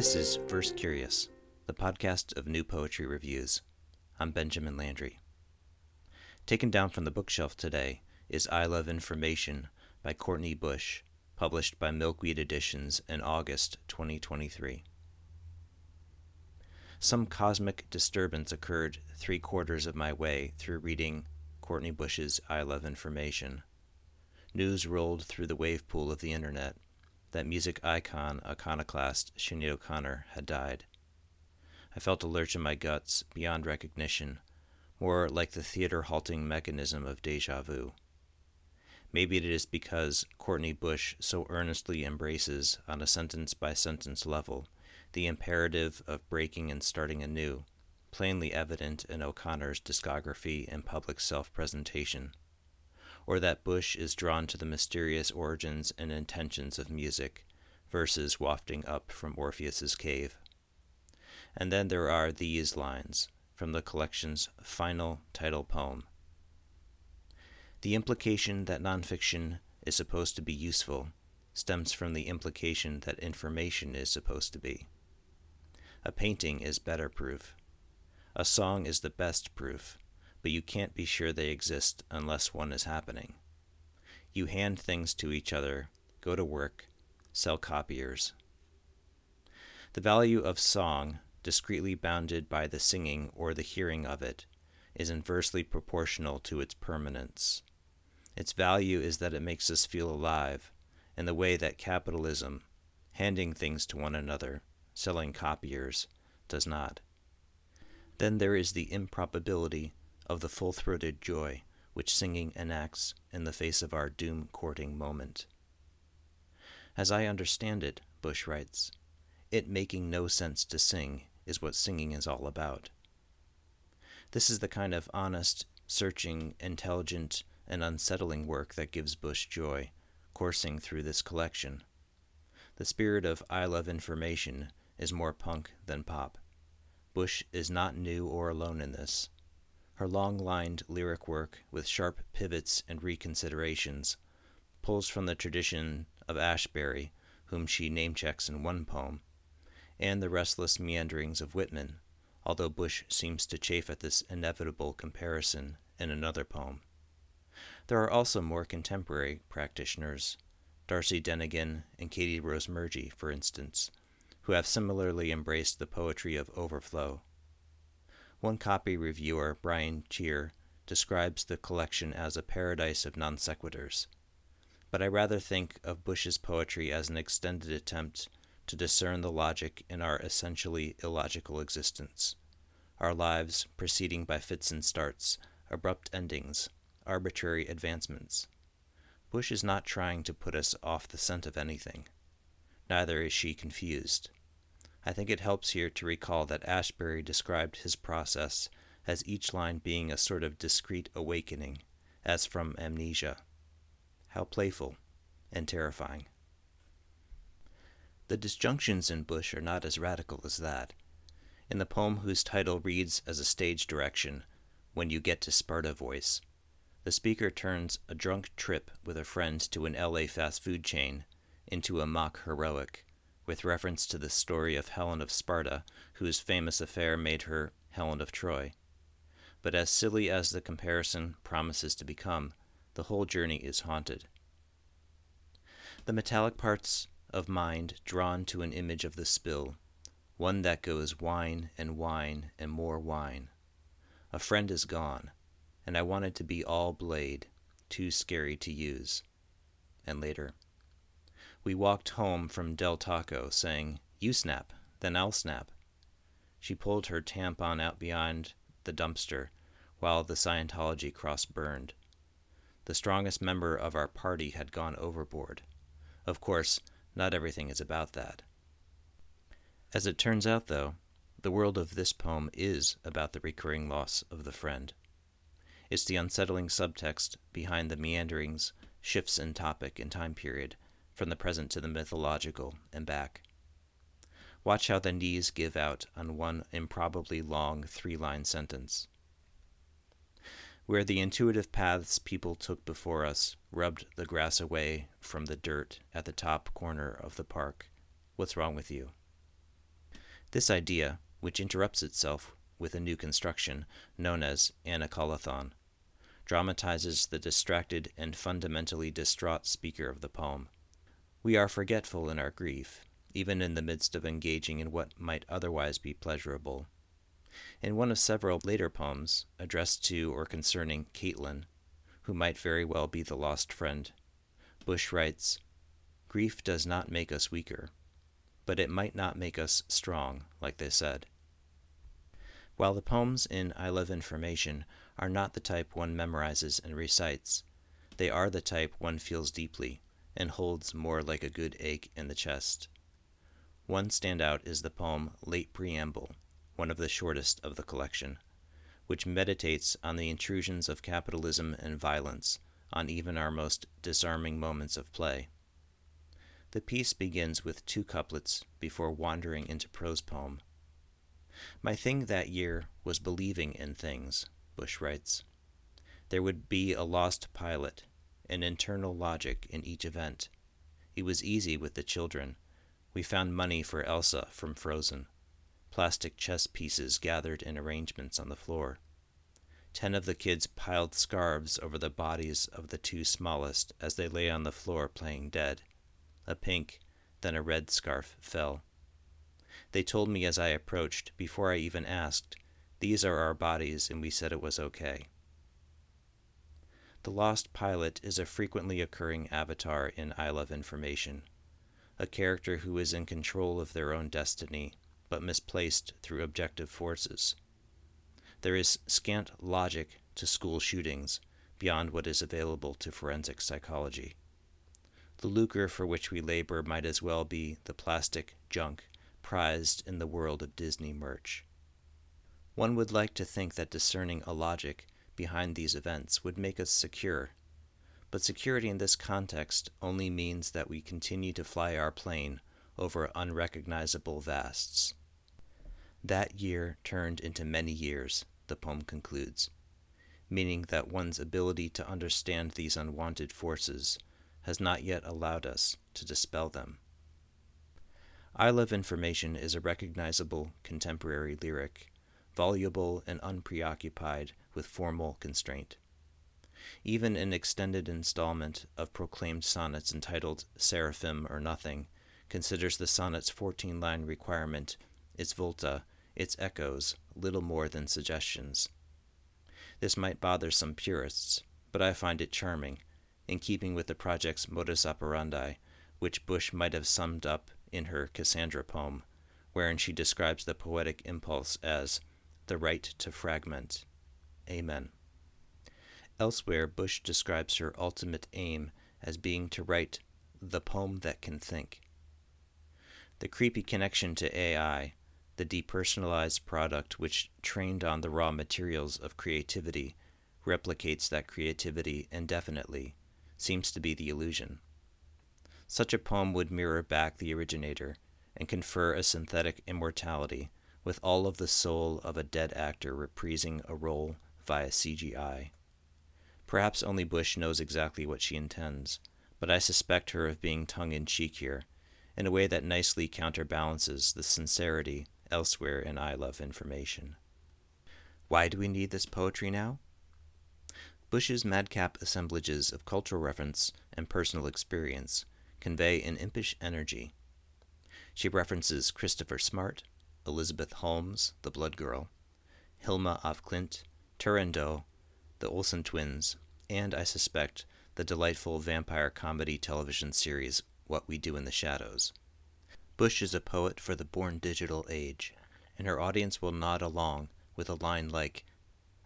This is Verse Curious, the podcast of new poetry reviews. I'm Benjamin Landry. Taken down from the bookshelf today is I Love Information by Courtney Bush, published by Milkweed Editions in August 2023. Some cosmic disturbance occurred three quarters of my way through reading Courtney Bush's I Love Information. News rolled through the wave pool of the internet that music icon iconoclast Sinead O'Connor had died. I felt a lurch in my guts beyond recognition, more like the theater halting mechanism of deja vu. Maybe it is because Courtney Bush so earnestly embraces, on a sentence by sentence level, the imperative of breaking and starting anew, plainly evident in O'Connor's discography and public self presentation. Or that Bush is drawn to the mysterious origins and intentions of music, verses wafting up from Orpheus's cave. And then there are these lines from the collection's final title poem. The implication that nonfiction is supposed to be useful stems from the implication that information is supposed to be. A painting is better proof. A song is the best proof, but you can't be sure they exist unless one is happening. You hand things to each other, go to work, sell copiers. The value of song, discreetly bounded by the singing or the hearing of it, is inversely proportional to its permanence. Its value is that it makes us feel alive, in the way that capitalism, handing things to one another, selling copiers, does not. Then there is the improbability of the full throated joy which singing enacts in the face of our doom courting moment. As I understand it, Bush writes, it making no sense to sing is what singing is all about. This is the kind of honest, searching, intelligent, and unsettling work that gives Bush joy, coursing through this collection. The spirit of I Love Information is more punk than pop. Bush is not new or alone in this. Her long lined lyric work, with sharp pivots and reconsiderations, pulls from the tradition of Ashbery, whom she name checks in one poem, and the restless meanderings of Whitman, although Bush seems to chafe at this inevitable comparison in another poem. There are also more contemporary practitioners, Darcie Dennigan and Katie Rose Murgy, for instance, who have similarly embraced the poetry of overflow. One copy reviewer, Brian Cheer, describes the collection as a paradise of non sequiturs, but I rather think of Bush's poetry as an extended attempt to discern the logic in our essentially illogical existence, our lives proceeding by fits and starts, abrupt endings, arbitrary advancements. Bush is not trying to put us off the scent of anything. Neither is she confused. I think it helps here to recall that Ashbery described his process as each line being a sort of discrete awakening, as from amnesia. How playful and terrifying. The disjunctions in Bush are not as radical as that. In the poem whose title reads as a stage direction, When You Get to Sparta Voice, the speaker turns a drunk trip with a friend to an LA fast food chain into a mock heroic, with reference to the story of Helen of Sparta, whose famous affair made her Helen of Troy. But as silly as the comparison promises to become, the whole journey is haunted. The metallic parts of mind drawn to an image of the spill, one that goes wine and wine and more wine. A friend is gone and I wanted to be all blade, too scary to use. And later, we walked home from Del Taco saying, You snap, then I'll snap. She pulled her tampon out behind the dumpster while the Scientology cross burned. The strongest member of our party had gone overboard. Of course, not everything is about that. As it turns out, though, the world of this poem is about the recurring loss of the friend. It's the unsettling subtext behind the meanderings, shifts in topic and time period, from the present to the mythological and back. Watch how the knees give out on one improbably long three line sentence. Where the intuitive paths people took before us rubbed the grass away from the dirt at the top corner of the park. What's wrong with you? This idea, which interrupts itself with a new construction known as Anacoluthon, dramatizes the distracted and fundamentally distraught speaker of the poem. We are forgetful in our grief, even in the midst of engaging in what might otherwise be pleasurable. In one of several later poems addressed to or concerning Caitlin, who might very well be the lost friend, Bush writes Grief does not make us weaker, but it might not make us strong, like they said. While the poems in I Love Information are not the type one memorizes and recites, they are the type one feels deeply and holds more like a good ache in the chest. One standout is the poem Late Preamble, one of the shortest of the collection, which meditates on the intrusions of capitalism and violence on even our most disarming moments of play. The piece begins with two couplets before wandering into prose poem. My thing that year was believing in things, Bush writes. There would be a lost pilot, an internal logic in each event. It was easy with the children. We found money for Elsa from Frozen, plastic chess pieces gathered in arrangements on the floor. Ten of the kids piled scarves over the bodies of the two smallest as they lay on the floor playing dead. A pink, then a red scarf fell. They told me as I approached, before I even asked, These are our bodies, and we said it was okay. The lost pilot is a frequently occurring avatar in I Love Information, a character who is in control of their own destiny, but misplaced through objective forces. There is scant logic to school shootings beyond what is available to forensic psychology. The lucre for which we labor might as well be the plastic junk prized in the world of Disney merch. One would like to think that discerning a logic behind these events would make us secure, but security in this context only means that we continue to fly our plane over unrecognizable vasts. That year turned into many years, the poem concludes, meaning that one's ability to understand these unwanted forces has not yet allowed us to dispel them. I Love Information is a recognizable contemporary lyric, voluble and unpreoccupied with formal constraint. Even an extended installment of proclaimed sonnets entitled Seraphim or Nothing considers the sonnet's 14 line requirement, its volta, its echoes, little more than suggestions. This might bother some purists, but I find it charming, in keeping with the project's modus operandi, which Bush might have summed up in her Cassandra poem, wherein she describes the poetic impulse as the right to fragment. Amen. Elsewhere, Bush describes her ultimate aim as being to write the poem that can think. The creepy connection to AI, the depersonalized product which, trained on the raw materials of creativity, replicates that creativity indefinitely, seems to be the illusion. Such a poem would mirror back the originator and confer a synthetic immortality with all of the soul of a dead actor reprising a role via CGI. Perhaps only Bush knows exactly what she intends, but I suspect her of being tongue in cheek here, in a way that nicely counterbalances the sincerity elsewhere in I Love Information. Why do we need this poetry now? Bush's madcap assemblages of cultural reference and personal experience convey an impish energy. She references Christopher Smart, Elizabeth Holmes, the Blood Girl, Hilma af Klint, Turandot, the Olsen twins, and, I suspect, the delightful vampire comedy television series What We Do in the Shadows. Bush is a poet for the born digital age, and her audience will nod along with a line like,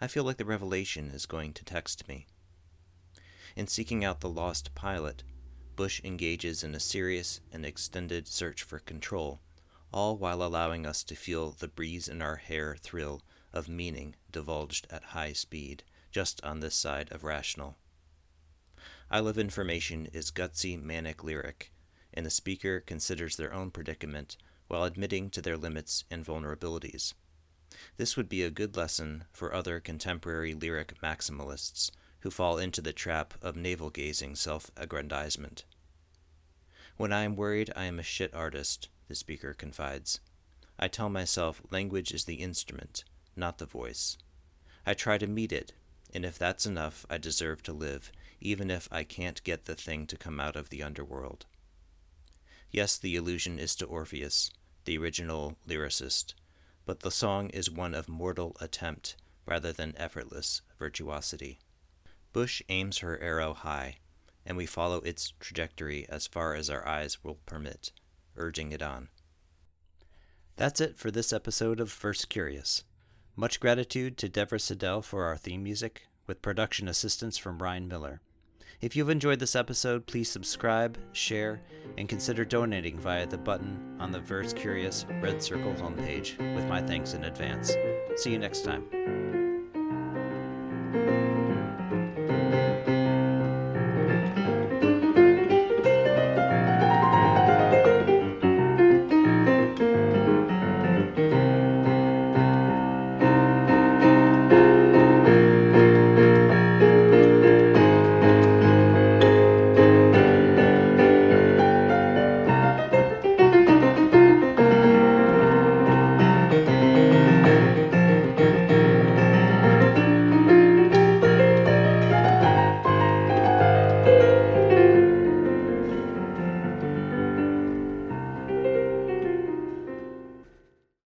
I feel like the revelation is going to text me. In seeking out the lost pilot, Bush engages in a serious and extended search for control, all while allowing us to feel the breeze in our hair thrill of meaning divulged at high speed, just on this side of rational. I Love Information is gutsy, manic lyric, and the speaker considers their own predicament while admitting to their limits and vulnerabilities. This would be a good lesson for other contemporary lyric maximalists who fall into the trap of navel gazing self aggrandizement. When I am worried I am a shit artist, the speaker confides. I tell myself language is the instrument, not the voice. I try to meet it, and if that's enough, I deserve to live, even if I can't get the thing to come out of the underworld. Yes, the allusion is to Orpheus, the original lyricist, but the song is one of mortal attempt rather than effortless virtuosity. Bush aims her arrow high, and we follow its trajectory as far as our eyes will permit, urging it on. That's it for this episode of Verse Curious. Much gratitude to Deborah Siddell for our theme music, with production assistance from Ryan Miller. If you've enjoyed this episode, please subscribe, share, and consider donating via the button on the Verse Curious Red Circle homepage, with my thanks in advance. See you next time.